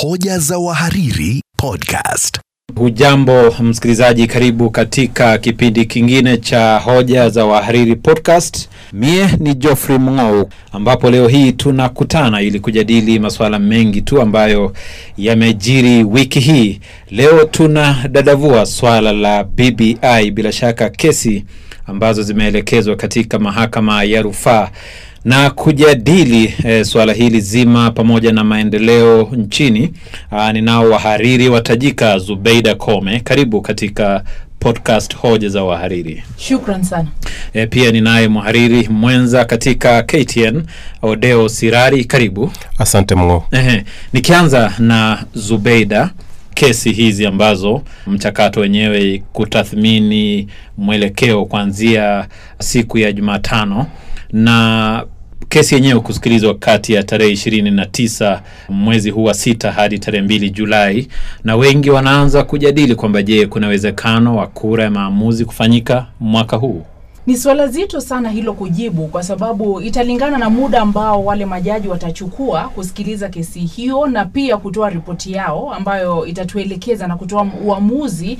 Hoja za Wahariri Podcast. Hujambo msikilizaji, karibu katika kipindi kingine cha hoja za wahariri podcast. Mie ni Geoffrey Mng'ou, ambapo leo hii tunakutana ili kujadili masuala mengi tu ambayo yamejiri wiki hii. Leo tuna dadavua swala la BBI, bila shaka kesi ambazo zimeelekezwa katika mahakama ya rufaa na kujadili e, suala hili zima pamoja na maendeleo nchini. Ninao wahariri watajika. Zubeida Kome, karibu katika podcast hoja za wahariri. Shukran sana. E, pia ninaye mhariri mwenza katika KTN Odeo Sirari, karibu. Asante. Ehe, nikianza na Zubeida, kesi hizi ambazo mchakato wenyewe kutathmini mwelekeo kuanzia siku ya Jumatano na kesi yenyewe kusikilizwa kati ya tarehe ishirini na tisa mwezi huu wa sita hadi tarehe mbili Julai, na wengi wanaanza kujadili kwamba je, kuna uwezekano wa kura ya maamuzi kufanyika mwaka huu? Ni swala zito sana hilo kujibu, kwa sababu italingana na muda ambao wale majaji watachukua kusikiliza kesi hiyo na pia kutoa ripoti yao ambayo itatuelekeza na kutoa uamuzi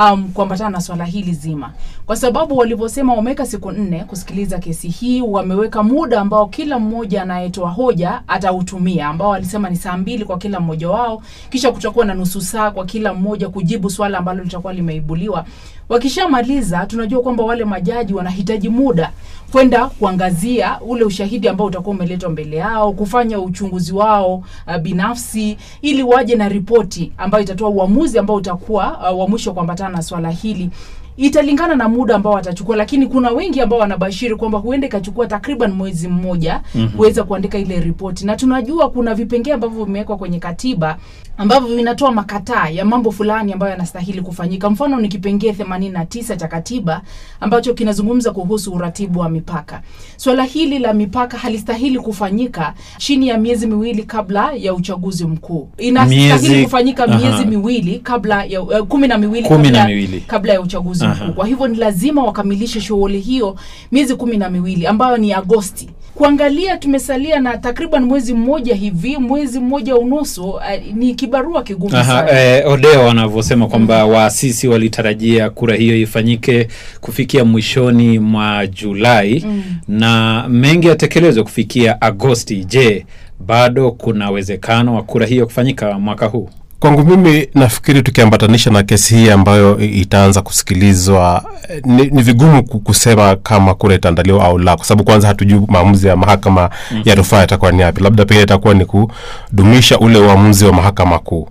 um, kuambatana na swala hili zima, kwa sababu walivyosema wameweka siku nne kusikiliza kesi hii. Wameweka muda ambao kila mmoja anayetoa hoja atautumia, ambao walisema ni saa mbili kwa kila mmoja wao, kisha kutakuwa na nusu saa kwa kila mmoja kujibu swala ambalo litakuwa limeibuliwa. Wakishamaliza, tunajua kwamba wale majaji wanahitaji muda kwenda kuangazia ule ushahidi ambao utakuwa umeletwa mbele yao, kufanya uchunguzi wao uh, binafsi, ili waje na ripoti ambayo itatoa uamuzi ambao utakuwa uh, wa mwisho kuambatana na swala hili italingana na muda ambao watachukua, lakini kuna wengi ambao wanabashiri kwamba huenda ikachukua takriban mwezi mmoja mm-hmm. kuweza kuandika ile ripoti, na tunajua kuna vipengee ambavyo vimewekwa kwenye katiba ambavyo vinatoa makataa ya mambo fulani ambayo yanastahili kufanyika. Mfano ni kipengee 89 cha katiba ambacho kinazungumza kuhusu uratibu wa mipaka. Swala hili la mipaka halistahili kufanyika chini ya miezi miwili kabla ya uchaguzi mkuu. Inastahili kufanyika miezi miwili kabla ya uh, kumi na miwili kabla, kabla ya uchaguzi. Mkuu. Kwa hivyo ni lazima wakamilishe shughuli hiyo miezi kumi na miwili ambayo ni Agosti. Kuangalia tumesalia na takriban mwezi mmoja hivi, mwezi mmoja unusu, uh, ni kibarua kigumu sana. eh, Odeo wanavyosema kwamba waasisi walitarajia kura hiyo ifanyike kufikia mwishoni mwa Julai na mengi yatekelezwe kufikia Agosti. Je, bado kuna uwezekano wa kura hiyo kufanyika mwaka huu? Kwangu mimi nafikiri tukiambatanisha na kesi hii ambayo itaanza kusikilizwa, eh, ni, ni vigumu kusema kama kura itaandaliwa au la, kwa sababu kwanza hatujui maamuzi ya mahakama ya rufaa yatakuwa ni yapi. Labda pengine itakuwa ni kudumisha ule uamuzi wa mahakama kuu.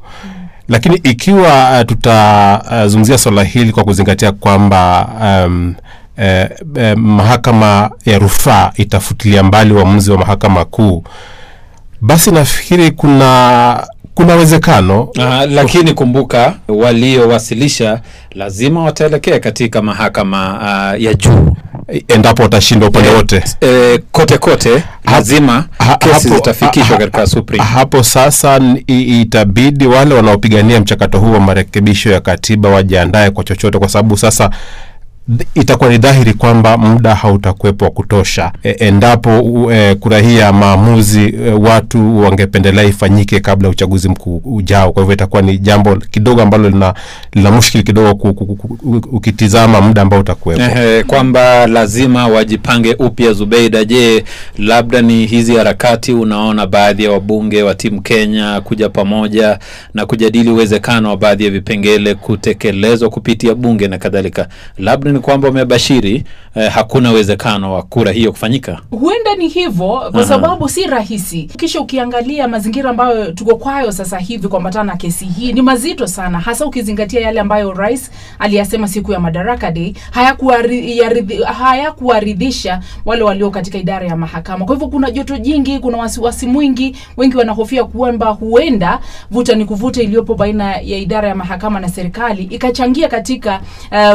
Lakini ikiwa uh, tutazungumzia swala hili kwa kuzingatia kwamba um, eh, eh, mahakama ya rufaa itafutilia mbali uamuzi wa mahakama kuu, basi nafikiri kuna kuna uwezekano lakini kumbuka waliowasilisha lazima wataelekea katika mahakama ah, ya juu endapo watashindwa upande wote. e, kote kote lazima Ha- kesi zitafikishwa katika Supreme. Hapo sasa itabidi wale wanaopigania mchakato huu wa marekebisho ya katiba wajiandae kwa chochote, kwa sababu sasa itakuwa ni dhahiri kwamba muda hautakuwepo wa kutosha e, endapo e, kura hii ya maamuzi e, watu wangependelea ifanyike kabla ya uchaguzi mkuu ujao. Kwa hivyo itakuwa ni jambo kidogo ambalo lina, lina mushkili kidogo ukitizama muda ambao utakuwepo. Kwamba lazima wajipange upya. Zubeida, je, labda ni hizi harakati, unaona baadhi ya wabunge wa timu Kenya kuja pamoja na kujadili uwezekano wa baadhi ya vipengele kutekelezwa kupitia bunge na kadhalika, labda ni kwamba wamebashiri eh, hakuna uwezekano wa kura hiyo kufanyika. Huenda ni hivyo kwa sababu si rahisi. Kisha ukiangalia mazingira ambayo tuko kwayo sasa hivi kuambatana na kesi hii ni mazito sana, hasa ukizingatia yale ambayo rais aliyasema siku ya Madaraka Day hayakuwaridhisha haya wale walio katika idara ya mahakama. Kwa hivyo kuna joto jingi, kuna wasiwasi mwingi, wengi wanahofia kwamba huenda vuta ni kuvuta iliyopo baina ya idara ya mahakama na serikali ikachangia katika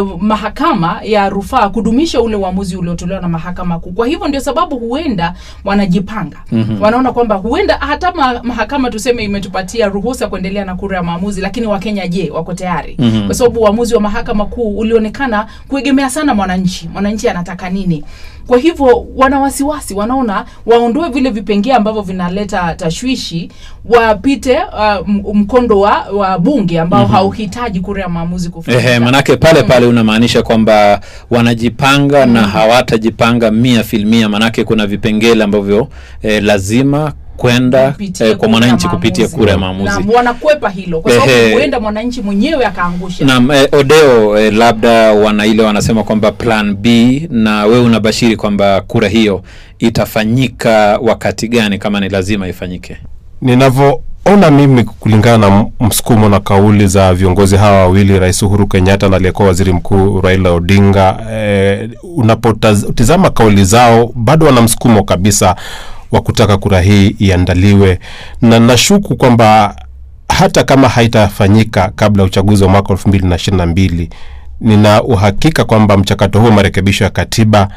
uh, mahakama mahakama ya rufaa kudumisha ule uamuzi uliotolewa na mahakama kuu. Kwa hivyo ndio sababu huenda wanajipanga mm-hmm. wanaona kwamba huenda hata mahakama tuseme imetupatia ruhusa kuendelea na kura ya maamuzi, lakini Wakenya je, wako tayari? mm-hmm. kwa sababu uamuzi wa mahakama kuu ulionekana kuegemea sana mwananchi, mwananchi anataka nini. Kwa hivyo wana wasiwasi, wanaona waondoe vile vipengee ambavyo vinaleta tashwishi, wapite uh, mkondo wa, wa bunge ambao mm-hmm. hauhitaji kura ya maamuzi kufanyika. Ehe, manake pale pale unamaanisha kwamba wanajipanga na hawatajipanga mia filmia, manake kuna vipengele ambavyo eh, lazima kwenda eh, kwa mwananchi kupitia kura ya maamuzi. Naam, wanakwepa hilo kwa sababu huenda mwananchi mwenyewe akaangusha. Naam, eh, Odeo eh, labda wana ile wanasema kwamba plan B, na wewe unabashiri kwamba kura hiyo itafanyika wakati gani, kama ni lazima ifanyike? ninavyoona mimi kulingana na msukumo na kauli za viongozi hawa wawili rais uhuru kenyatta na aliyekuwa waziri mkuu raila odinga eh, unapotizama kauli zao bado wana msukumo kabisa wa kutaka kura hii iandaliwe. Na nashuku kwamba hata kama haitafanyika kabla uchaguzi wa mwaka elfu mbili na ishirini na mbili nina uhakika kwamba mchakato huo marekebisho ya katiba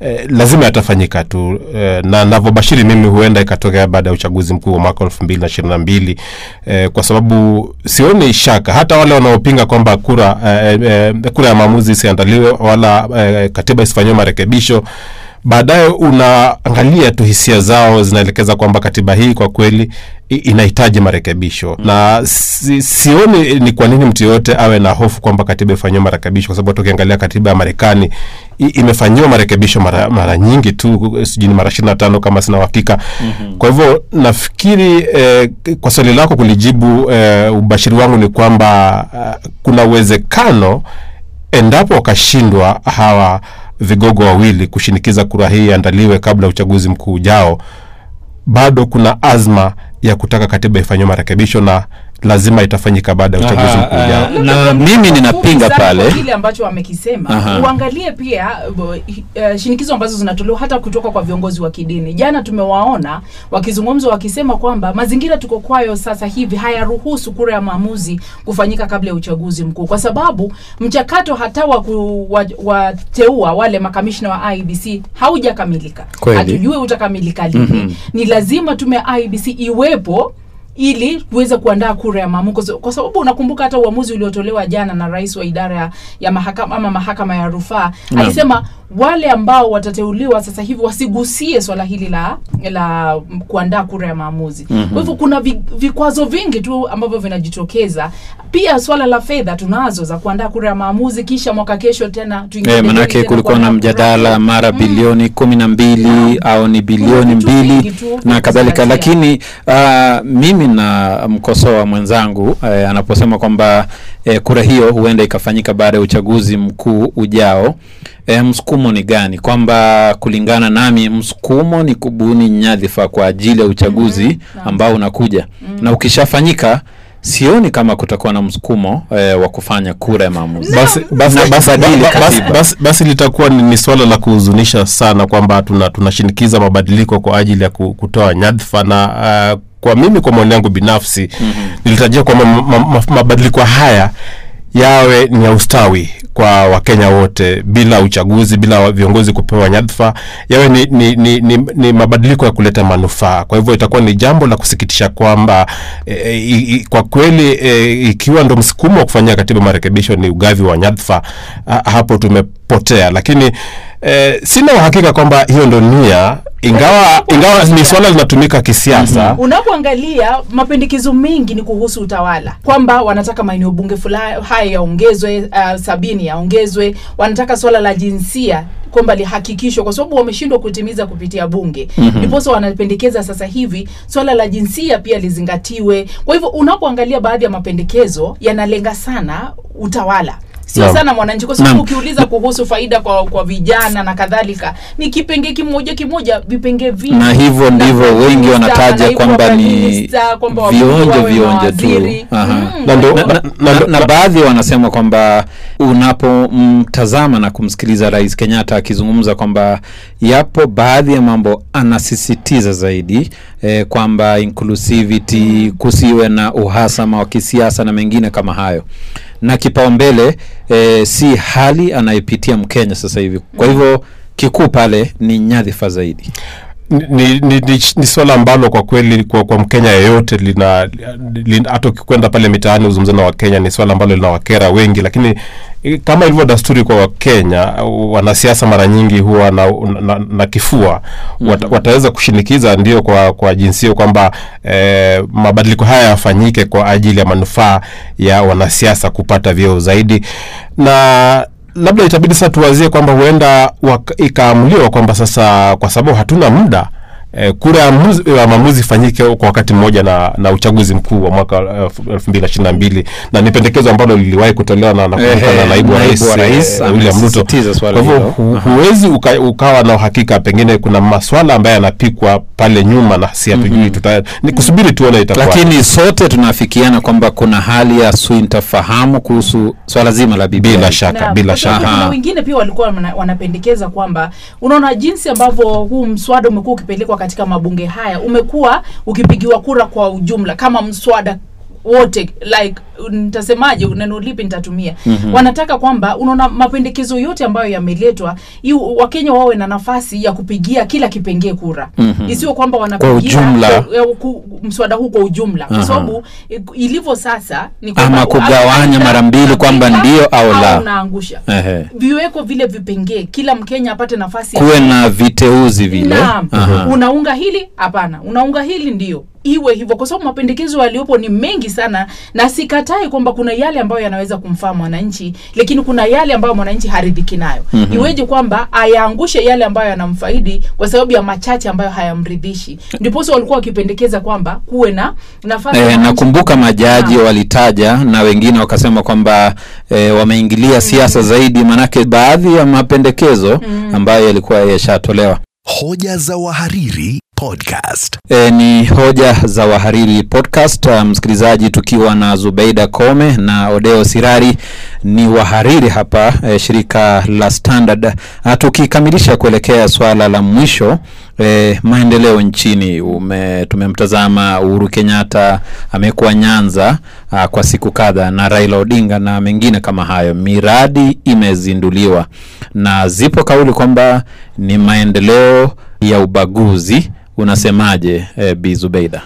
eh, lazima yatafanyika tu. Eh, na navyobashiri mimi huenda ikatokea baada ya uchaguzi mkuu wa mwaka elfu mbili na ishirini na mbili eh, kwa sababu sioni shaka. Hata wale wanaopinga kwamba kura eh, eh, kura ya maamuzi isiandaliwe wala eh, katiba isifanyiwe marekebisho baadaye unaangalia tu hisia zao zinaelekeza kwamba katiba hii kwa kweli inahitaji marekebisho mm. na si, sioni ni kwa nini mtu yoyote awe na hofu kwamba katiba ifanyiwe marekebisho kwa sababu hata ukiangalia katiba ya marekani imefanyiwa marekebisho mara, mara nyingi tu sijui ni mara ishiri na tano kama sina uhakika mm-hmm. kwa hivyo nafikiri eh, kwa swali lako kulijibu eh, ubashiri wangu ni kwamba uh, kuna uwezekano endapo wakashindwa hawa vigogo wawili kushinikiza kura hii iandaliwe kabla ya uchaguzi mkuu ujao, bado kuna azma ya kutaka katiba ifanyiwe marekebisho na lazima itafanyika baada ya uchaguzi mkuu ujao. ah, na mimi ninapinga pale. kile ambacho wamekisema. Uangalie pia uh, shinikizo ambazo zinatolewa hata kutoka kwa viongozi wa kidini. Jana tumewaona wakizungumza wakisema kwamba mazingira tuko kwayo sasa hivi hayaruhusu kura ya maamuzi kufanyika kabla ya uchaguzi mkuu. Kwa sababu mchakato hata wa kuwateua wale makamishna wa IBC haujakamilika. Kweli. hatujui utakamilika lini. Mhm. ni lazima tume IBC iwepo ili tuweze kuandaa kura ya maamuzi, Kwa sababu unakumbuka hata uamuzi uliotolewa jana na rais wa idara ya, ya mahakama ama mahakama ya rufaa Naam. alisema wale ambao watateuliwa sasa hivi wasigusie swala hili la la kuandaa kura ya maamuzi. Mhm. Kwa hivyo kuna vi, vikwazo vingi tu ambavyo vinajitokeza. Pia swala la fedha tunazo za kuandaa kura ya maamuzi, kisha mwaka kesho tena tuingie Eh, manake kulikuwa na mjadala mara bilioni kumi na mbili au ni bilioni mbili na kadhalika, lakini uh, mimi na mkosoa mwenzangu e, anaposema kwamba e, kura hiyo huenda ikafanyika baada ya uchaguzi mkuu ujao. E, msukumo ni gani? Kwamba kulingana nami msukumo ni kubuni nyadhifa kwa ajili ya uchaguzi Mhm. ambao unakuja na ukishafanyika sioni kama kutakuwa na msukumo eh, wa kufanya kura ya maamuzi. basi, basi, Na basi, basi, basi, basi litakuwa ni, ni swala la kuhuzunisha sana kwamba tuna tunashinikiza mabadiliko kwa ajili ya kutoa nyadhifa na uh, kwa mimi kwa maoni yangu binafsi mm-hmm. nilitarajia kwamba ma, ma, ma, mabadiliko haya yawe ni ya ustawi kwa wakenya wote bila uchaguzi bila viongozi kupewa nyadhifa yawe ni, ni, ni, ni, ni mabadiliko ya kuleta manufaa kwa hivyo itakuwa ni jambo la kusikitisha kwamba e, i, i, kwa kweli e, ikiwa ndo msukumo wa kufanyia katiba marekebisho ni ugavi wa nyadhifa hapo tumepotea lakini e, sina uhakika kwamba hiyo ndo nia ingawa ingawa ni swala linatumika kisiasa. Unapoangalia mapendekezo mengi ni kuhusu utawala. Kwamba wanataka maeneo bunge fulani haya yaongezwe uh, sabini yaongezwe. Wanataka swala la jinsia kwamba lihakikishwe kwa sababu wameshindwa kutimiza kupitia bunge. Ndiposa wanapendekeza sasa hivi swala la jinsia pia lizingatiwe. Kwa hivyo unapoangalia baadhi ya mapendekezo yanalenga sana utawala sio no. sana mwananchi kwa sababu no. ukiuliza kuhusu faida kwa, kwa vijana na kadhalika ni kipengee kimoja kimoja vipengee vingi na hivyo ndivyo wengi wanataja kwamba ni vionjo vionjo tu. Mm. Na baadhi wanasema kwamba unapomtazama na kumsikiliza rais kenyatta akizungumza kwamba yapo baadhi ya mambo anasisitiza zaidi eh, kwamba inclusivity kusiwe na uhasama wa kisiasa na mengine kama hayo na kipaumbele e, si hali anayepitia Mkenya sasa hivi. Kwa hivyo kikuu pale ni nyadhifa zaidi. Ni, ni, ni, ni, swala ambalo kwa kweli kwa, kwa mkenya yeyote lina hata ukikwenda pale mitaani uzungumza na wakenya ni swala ambalo linawakera wengi. Lakini eh, kama ilivyo dasturi kwa wakenya wanasiasa mara nyingi huwa na, na, na kifua. Wat, wataweza kushinikiza ndio kwa, kwa jinsio kwamba eh, mabadiliko haya yafanyike kwa ajili ya manufaa ya wanasiasa kupata vyeo zaidi. Na labda itabidi sasa tuwazie kwamba huenda ikaamuliwa kwamba sasa kwa sababu hatuna muda eh, kura ya maamuzi ifanyike kwa wakati mmoja na, na uchaguzi mkuu wa mwaka elfu mbili na ni pendekezo ambalo liliwahi kutolewa na, na, Ehe, na naibu wa rais wa rais eh, William Ruto. Kwa hivyo huwezi uka, ukawa na uhakika, pengine kuna maswala ambayo yanapikwa pale nyuma na si hatujui tuta ni kusubiri tuone itakuwa. Lakini sote tunafikiana kwamba kuna hali ya sintofahamu kuhusu swala zima la BBI. bila shaka na, bila shaka. kuna wengine pia walikuwa wanapendekeza kwamba unaona jinsi ambavyo huu mswada umekuwa ukipelekwa katika mabunge haya umekuwa ukipigiwa kura kwa ujumla kama mswada wote like nitasemaje neno lipi nitatumia? Mm-hmm. wanataka kwamba unaona mapendekezo yote ambayo yameletwa wakenya wawe na nafasi ya kupigia kila kipengee kura. Mm-hmm. isiyo kwamba wanapigia mswada huu kwa ujumla. Kwa sababu ilivyo sasa ni Ama kugawanya mara mbili kwamba ndio au la. unaangusha. Viweko vile vipengee kila mkenya apate nafasi Kuwe na viteuzi vile. Unaunga hili? Hapana. Unaunga hili ndio. Iwe hivyo kwa sababu mapendekezo yaliyopo ni mengi sana na sikatai kwamba kuna yale ambayo yanaweza kumfaa mwananchi lakini kuna yale ambayo mwananchi haridhiki nayo. Mm-hmm. iweje kwamba ayaangushe yale ambayo yanamfaidi kwa sababu ya machache ambayo hayamridhishi? Ndiposo walikuwa wakipendekeza kwamba kuwe na nafasi E, nakumbuka majaji na walitaja na wengine wakasema kwamba e, wameingilia siasa zaidi, manake baadhi ya mapendekezo ambayo yalikuwa yashatolewa. Hoja za wahariri podcast. E, ni hoja za wahariri podcast. Uh, msikilizaji, tukiwa na Zubeida Kome na Odeo Sirari ni wahariri hapa e, shirika la Standard. A, tukikamilisha kuelekea swala la mwisho e, maendeleo nchini ume, tumemtazama Uhuru Kenyatta amekuwa Nyanza a, kwa siku kadha na Raila Odinga na mengine kama hayo. Miradi imezinduliwa na zipo kauli kwamba ni maendeleo ya ubaguzi. Unasemaje eh, Bi Zubeida?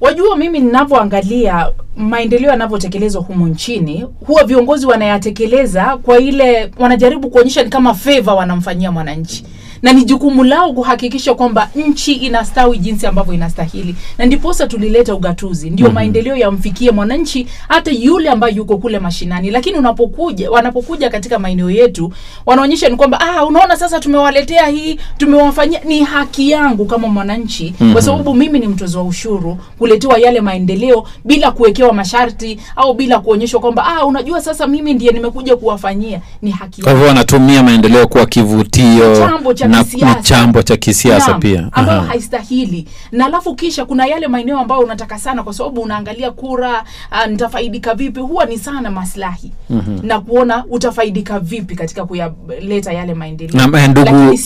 Wajua, mimi ninavyoangalia maendeleo yanavyotekelezwa humu nchini, huwa viongozi wanayatekeleza kwa ile, wanajaribu kuonyesha ni kama favor wanamfanyia mwananchi, na ni jukumu lao kuhakikisha kwamba nchi inastawi jinsi ambavyo inastahili, na ndiposa tulileta ugatuzi, ndio maendeleo yamfikie mwananchi, hata yule ambaye yuko kule mashinani. Lakini unapokuja, wanapokuja katika maeneo yetu, wanaonyesha ni kwamba ah, unaona sasa tumewaletea hii, tumewafanyia. Ni haki yangu kama mwananchi, kwa sababu mimi ni mtozo wa ushuru, kuletewa yale maendeleo bila kuwekewa masharti au bila kuonyeshwa kwamba ah, unajua sasa mimi ndiye nimekuja kuwafanyia. Ni haki Kwa hivyo wanatumia maendeleo kuwa kivutio Chambo cha na chambo cha kisiasa pia. ambayo haistahili. Na alafu kisha kuna yale maeneo ambayo unataka sana kwa sababu unaangalia kura uh, nitafaidika vipi? Huwa ni sana maslahi. Mm-hmm. na kuona utafaidika vipi katika kuyaleta yale maendeleo. Na ndugu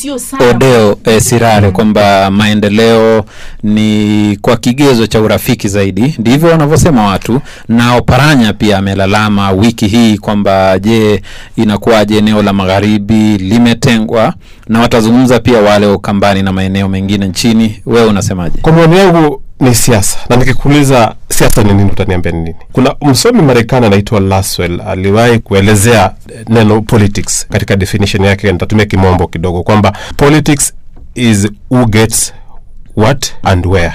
Odeo eh, Sirare kwamba maendeleo ni kwa kigezo cha urafiki zaidi, ndivyo wanavyosema watu. Na Oparanya pia amelalama wiki hii kwamba je, inakuwaje eneo la magharibi? Limetengwa, na watazungumza pia wale Ukambani na maeneo mengine nchini. Wewe unasemaje? kwa maoni yangu ni siasa na nikikuuliza siasa ni nini utaniambia ni nini kuna msomi marekani anaitwa laswell aliwahi kuelezea neno politics katika definition yake nitatumia kimombo kidogo kwamba politics is who gets what and where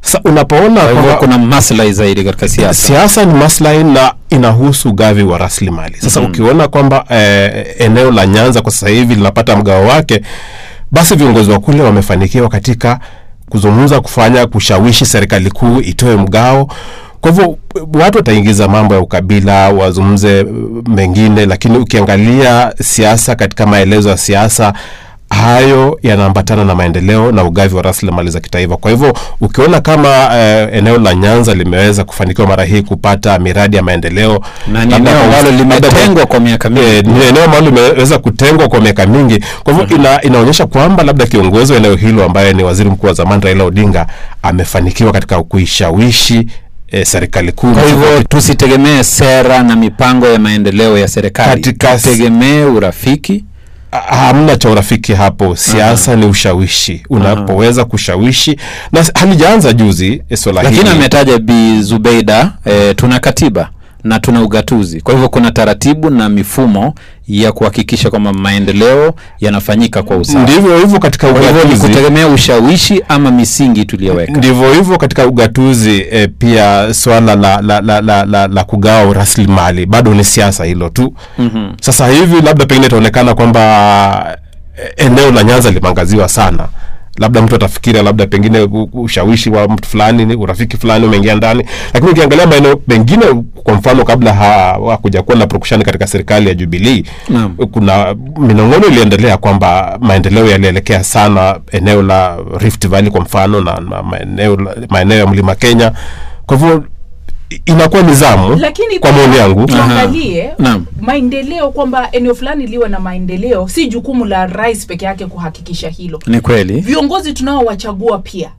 sasa unapoona kwamba kuna maslahi zaidi katika siasa. siasa ni maslahi na inahusu ugavi wa rasilimali sasa mm-hmm. ukiona kwamba eh, eneo la nyanza kwa sasa hivi linapata mgao wake basi viongozi wa kule wamefanikiwa katika kuzungumza kufanya kushawishi serikali kuu itoe mgao kwa hivyo watu wataingiza mambo ya ukabila wazungumze uh, mengine lakini ukiangalia siasa katika maelezo ya siasa hayo yanaambatana na maendeleo na ugavi wa rasilimali za kitaifa. Kwa hivyo ukiona kama eh, eneo la Nyanza limeweza kufanikiwa mara hii kupata miradi ya maendeleo Na ni eneo ambalo limetengwa kwa miaka mingi. Eh, ni eneo ambalo limeweza kutengwa kwa miaka mingi. Kwa hivyo ina, inaonyesha kwamba labda kiongozi wa eneo hilo ambaye ni waziri mkuu wa zamani Raila Odinga amefanikiwa katika kuishawishi E, serikali kuu kwa hivyo tusitegemee sera na mipango ya maendeleo ya serikali tutegemee urafiki hamna cha urafiki hapo. Siasa ni ushawishi. Unapoweza kushawishi. Na halijaanza juzi eh, swala lakini ametaja bi zubeida e, tuna katiba na tuna ugatuzi. Kwa hivyo kuna taratibu na mifumo ya kuhakikisha kwamba maendeleo yanafanyika kwa usawa. Ndivyo hivyo katika ugatuzi. kutegemea ushawishi ama misingi tuliyoweka. Ndivyo hivyo katika ugatuzi e, pia swala la, la, la, la, la, la kugawa rasilimali. Bado ni siasa hilo tu. Mm-hmm. sasa hivi labda pengine itaonekana kwamba eh, eneo la nyanza limeangaziwa sana labda mtu atafikiria labda pengine ushawishi wa mtu fulani urafiki fulani umeingia ndani. Lakini ukiangalia maeneo mengine kwa mfano kabla hakuja kuwa na prokushani katika serikali ya jubilii kuna minong'ono iliendelea kwamba maendeleo yalielekea sana eneo la rift valley kwa mfano na, maeneo, maeneo ya mlima kenya. Kwa hivyo inakuwa ni zamu lakini kwa maoni yangu. tuangalie maendeleo kwamba eneo fulani liwe na maendeleo si jukumu la rais peke yake kuhakikisha hilo. Ni kweli. Viongozi tunaowachagua pia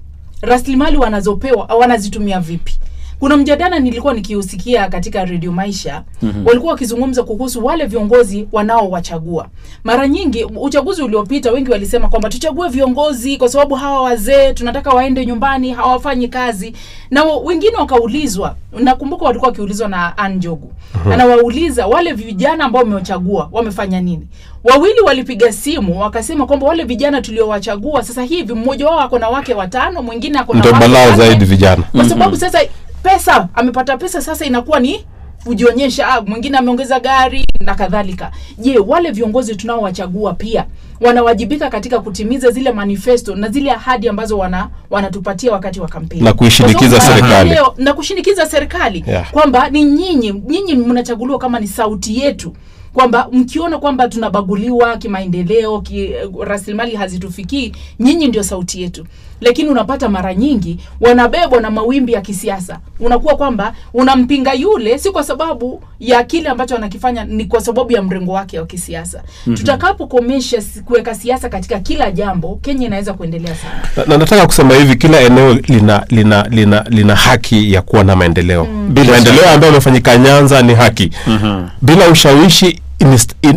rasilimali wanazopewa wanazitumia vipi kuna mjadala nilikuwa nikiusikia katika redio maisha. Mm-hmm. walikuwa wakizungumza kuhusu wale viongozi wanaowachagua. Mara nyingi uchaguzi uliopita wengi walisema kwamba tuchague viongozi kwa sababu hawa wazee tunataka waende nyumbani hawafanyi kazi. Na wengine wakaulizwa nakumbuka walikuwa wakiulizwa na Anjogu mm-hmm. anawauliza wale vijana ambao wamewachagua wamefanya nini? Wawili walipiga simu wakasema kwamba wale vijana tuliowachagua sasa hivi mmoja wao ako na wake watano mwingine ako na wake zaidi vijana. Kwa sababu sasa pesa amepata pesa sasa inakuwa ni kujionyesha ah, mwingine ameongeza gari na kadhalika je wale viongozi tunaowachagua pia wanawajibika katika kutimiza zile manifesto na zile ahadi ambazo wana wanatupatia wakati wa kampeni Na kuishinikiza serikali. na kushinikiza serikali Yeah. kwamba ni nyinyi nyinyi mnachaguliwa kama ni sauti yetu kwamba mkiona kwamba tunabaguliwa kimaendeleo ki, rasilimali hazitufikii nyinyi ndio sauti yetu lakini unapata mara nyingi wanabebwa na mawimbi ya kisiasa unakuwa kwamba unampinga yule si kwa sababu ya kile ambacho anakifanya ni kwa sababu ya mrengo wake wa kisiasa mm-hmm. tutakapokomesha kuweka siasa katika kila jambo kenya inaweza kuendelea sana na, na nataka kusema hivi kila eneo lina lina lina, lina haki ya kuwa na maendeleo mm. Maendeleo ambayo amefanyika nyanza ni haki Mhm. bila ushawishi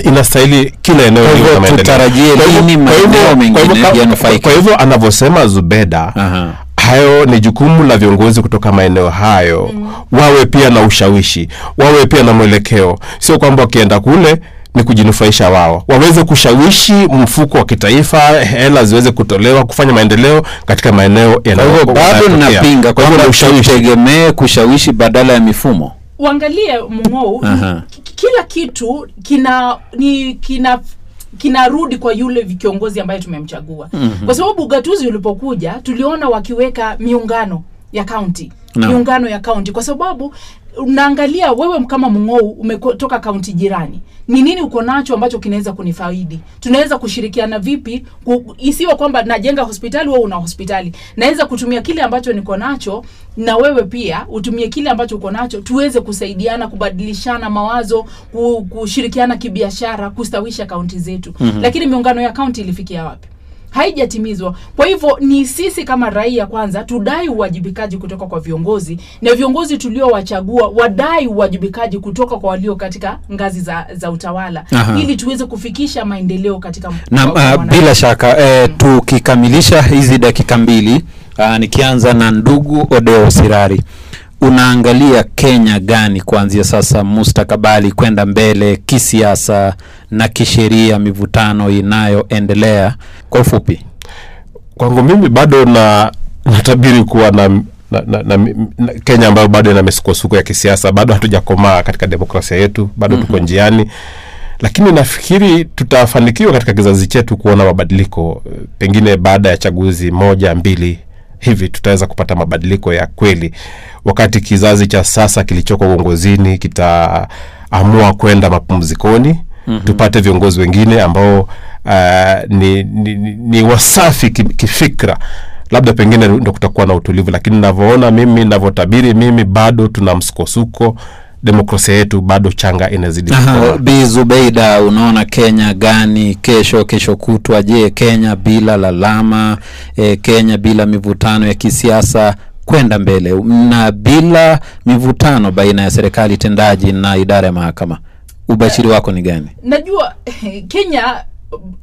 inastahili kila eneo Kwa hivyo tutarajie Kwa hivyo- lini kwa hivyo- maeneo mengine yanufaike? kwa hivyo anavyosema zubeda Aha. hayo ni jukumu la viongozi kutoka maeneo hayo. Mm. wawe pia na ushawishi wawe pia na mwelekeo. Sio kwamba wakienda kule ni kujinufaisha wao. Waweze kushawishi mfuko wa kitaifa hela ziweze kutolewa kufanya maendeleo katika maeneo kwa hivyo bado ninapinga kwamba ushawishi. tutegemee kushawishi badala ya mifumo. Uangalie ki- kila kitu kina ni kina kinarudi kwa yule kiongozi ambaye tumemchagua mm-hmm. kwa sababu ugatuzi ulipokuja tuliona wakiweka miungano ya kaunti. Miungano ya kaunti kwa sababu unaangalia wewe kama mng'ou umetoka kaunti jirani ni nini uko nacho ambacho kinaweza kunifaidi? Tunaweza kushirikiana vipi ku, isiwe kwamba najenga hospitali wewe una hospitali. Naweza kutumia kile ambacho niko nacho na wewe pia utumie kile ambacho uko nacho tuweze kusaidiana kubadilishana mawazo kushirikiana kibiashara kustawisha kaunti zetu. Mm-hmm. lakini miungano ya kaunti ilifikia wapi haijatimizwa. Kwa hivyo ni sisi kama raia kwanza tudai uwajibikaji kutoka kwa viongozi na viongozi tuliowachagua wadai uwajibikaji kutoka kwa walio katika ngazi za, za utawala Aha. ili tuweze kufikisha maendeleo katika na uh, bila shaka eh, tukikamilisha hizi dakika mbili uh, nikianza na ndugu odeo sirari unaangalia kenya gani kuanzia sasa mustakabali kwenda mbele kisiasa na kisheria mivutano inayoendelea? Kwa ufupi. Kwangu mimi bado na natabiri kuwa na, na, na, na, na kenya ambayo bado ina misukosuko ya kisiasa bado hatujakomaa katika demokrasia yetu bado mm-hmm. tuko njiani. Lakini nafikiri tutafanikiwa katika kizazi chetu kuona mabadiliko pengine baada ya chaguzi moja mbili hivi tutaweza kupata mabadiliko ya kweli wakati kizazi cha sasa kilichoko uongozini kitaamua kwenda mapumzikoni mm-hmm. tupate viongozi wengine ambao uh, ni, ni, ni, ni wasafi kifikra labda pengine ndo kutakuwa na utulivu lakini navyoona mimi navyotabiri mimi bado tuna msukosuko demokrasia yetu bado changa inazidi Bi Zubeida, unaona Kenya gani? Kesho kesho kutwa? Je, Kenya bila lalama e, Kenya bila mivutano ya kisiasa? Kwenda mbele. Na bila mivutano baina ya serikali tendaji na idara ya mahakama. Ubashiri wako ni gani? Najua kenya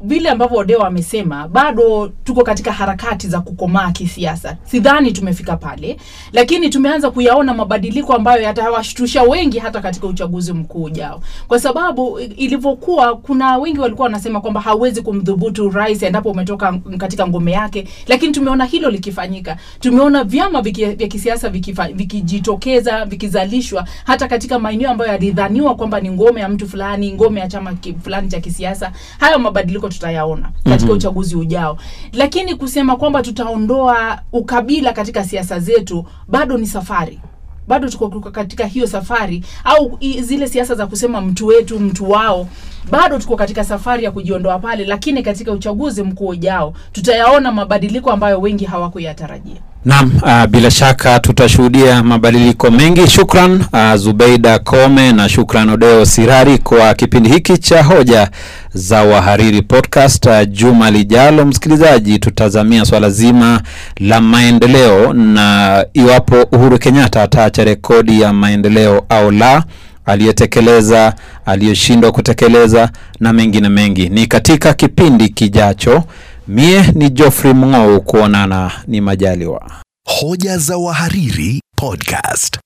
vile ambavyo odeo amesema bado tuko katika harakati za kukomaa kisiasa. Sidhani tumefika pale lakini tumeanza kuyaona mabadiliko ambayo yatawashtusha wengi hata katika uchaguzi mkuu ujao. Kwa sababu ilivyokuwa kuna wengi walikuwa wanasema kwamba hawezi kumdhubutu rais endapo umetoka katika ngome yake lakini tumeona hilo likifanyika. Tumeona vyama vya kisiasa vikijitokeza, viki vikizalishwa hata katika maeneo ambayo yalidhaniwa kwamba ni ngome ya mtu fulani ngome ya chama fulani cha kisiasa. Hayo mabadiliko tutayaona katika mm-hmm. uchaguzi ujao. Lakini kusema kwamba tutaondoa ukabila katika siasa zetu bado ni safari. Bado tuko tuko katika hiyo safari. Au zile siasa za kusema mtu wetu mtu wao bado tuko katika safari ya kujiondoa pale. Lakini katika uchaguzi mkuu ujao tutayaona mabadiliko ambayo wengi hawakuyatarajia Naam, uh, bila shaka tutashuhudia mabadiliko mengi. Shukran uh, Zubeida Kome na shukran Odeo Sirari kwa kipindi hiki cha hoja za wahariri podcast. Uh, juma lijalo, msikilizaji, tutazamia swala zima la maendeleo na iwapo Uhuru Kenyatta ataacha rekodi ya maendeleo au la aliyetekeleza aliyoshindwa kutekeleza na mengine mengi ni katika kipindi kijacho mie ni Geoffrey Mng'ou kuonana ni majaliwa Hoja za Wahariri Podcast.